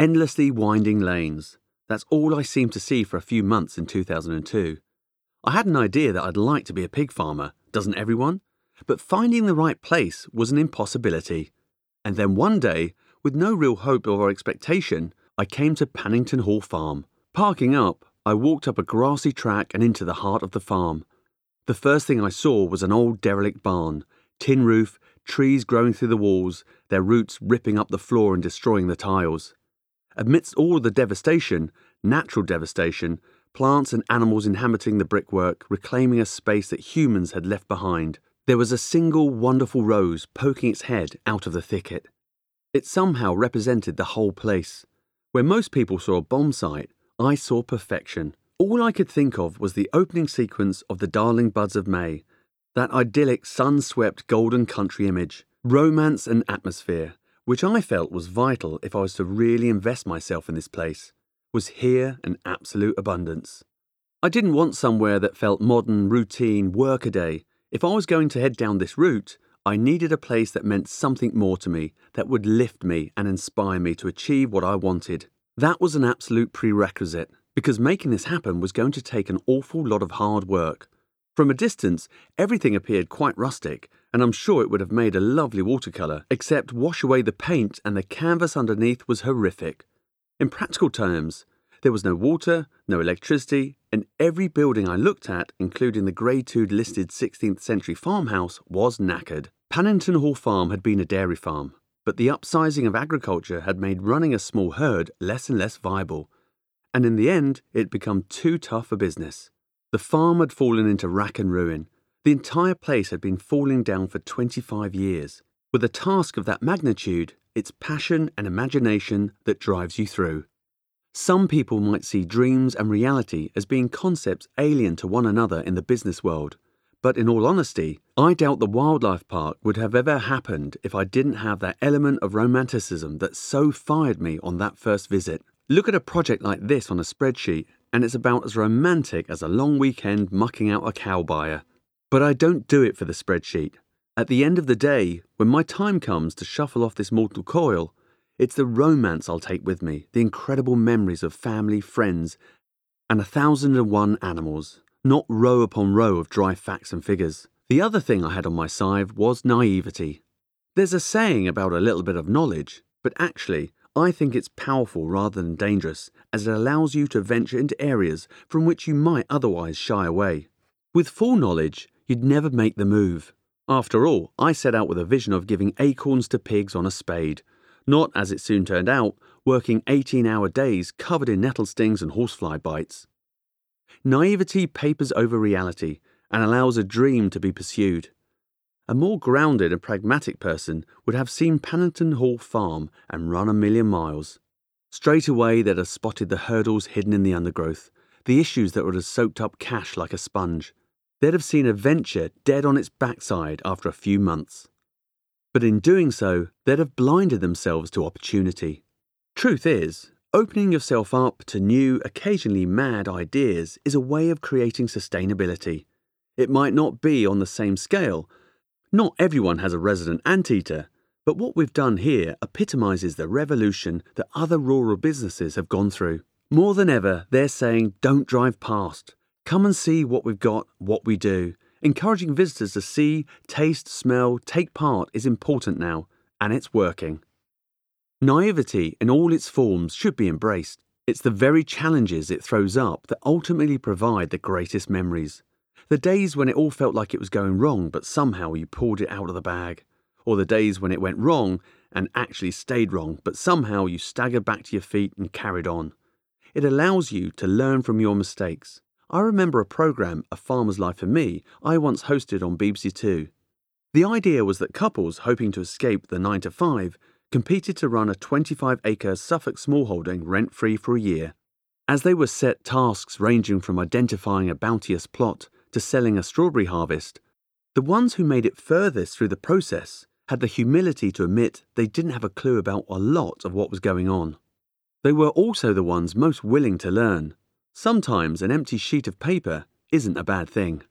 Endlessly winding lanes. That's all I seemed to see for a few months in 2002. I had an idea that I'd like to be a pig farmer, doesn't everyone? But finding the right place was an impossibility. And then one day, with no real hope or expectation, I came to Pannington Hall Farm. Parking up, I walked up a grassy track and into the heart of the farm. The first thing I saw was an old derelict barn, tin roof, trees growing through the walls, their roots ripping up the floor and destroying the tiles. Amidst all the devastation, natural devastation, plants and animals inhabiting the brickwork, reclaiming a space that humans had left behind, there was a single wonderful rose poking its head out of the thicket. It somehow represented the whole place. Where most people saw a bomb site, I saw perfection. All I could think of was the opening sequence of The Darling Buds of May, that idyllic sun swept golden country image, romance and atmosphere, which I felt was vital if I was to really invest myself in this place, was here in absolute abundance. I didn't want somewhere that felt modern, routine, workaday. If I was going to head down this route, I needed a place that meant something more to me, that would lift me and inspire me to achieve what I wanted. That was an absolute prerequisite because making this happen was going to take an awful lot of hard work. From a distance, everything appeared quite rustic, and I'm sure it would have made a lovely watercolour, except wash away the paint and the canvas underneath was horrific. In practical terms, there was no water, no electricity, and every building I looked at, including the Grade 2 listed 16th century farmhouse, was knackered. Pannington Hall Farm had been a dairy farm, but the upsizing of agriculture had made running a small herd less and less viable and in the end, it had become too tough a business. The farm had fallen into rack and ruin. The entire place had been falling down for 25 years. With a task of that magnitude, it's passion and imagination that drives you through. Some people might see dreams and reality as being concepts alien to one another in the business world. But in all honesty, I doubt the wildlife park would have ever happened if I didn't have that element of romanticism that so fired me on that first visit. Look at a project like this on a spreadsheet, and it's about as romantic as a long weekend mucking out a cow byre. But I don't do it for the spreadsheet. At the end of the day, when my time comes to shuffle off this mortal coil, it's the romance I'll take with me, the incredible memories of family, friends, and a thousand and one animals, not row upon row of dry facts and figures. The other thing I had on my side was naivety. There's a saying about a little bit of knowledge, but actually, I think it's powerful rather than dangerous, as it allows you to venture into areas from which you might otherwise shy away. With full knowledge, you'd never make the move. After all, I set out with a vision of giving acorns to pigs on a spade, not, as it soon turned out, working 18 hour days covered in nettle stings and horsefly bites. Naivety papers over reality and allows a dream to be pursued. A more grounded and pragmatic person would have seen Pannington Hall Farm and run a million miles. Straight away, they'd have spotted the hurdles hidden in the undergrowth, the issues that would have soaked up cash like a sponge. They'd have seen a venture dead on its backside after a few months. But in doing so, they'd have blinded themselves to opportunity. Truth is, opening yourself up to new, occasionally mad ideas is a way of creating sustainability. It might not be on the same scale, not everyone has a resident anteater, but what we've done here epitomises the revolution that other rural businesses have gone through. More than ever, they're saying don't drive past. Come and see what we've got, what we do. Encouraging visitors to see, taste, smell, take part is important now, and it's working. Naivety in all its forms should be embraced. It's the very challenges it throws up that ultimately provide the greatest memories. The days when it all felt like it was going wrong, but somehow you pulled it out of the bag. Or the days when it went wrong and actually stayed wrong, but somehow you staggered back to your feet and carried on. It allows you to learn from your mistakes. I remember a programme, A Farmer's Life for Me, I once hosted on BBC Two. The idea was that couples hoping to escape the 9 to 5 competed to run a 25 acre Suffolk smallholding rent free for a year. As they were set tasks ranging from identifying a bounteous plot to selling a strawberry harvest, the ones who made it furthest through the process had the humility to admit they didn't have a clue about a lot of what was going on. They were also the ones most willing to learn. Sometimes an empty sheet of paper isn't a bad thing.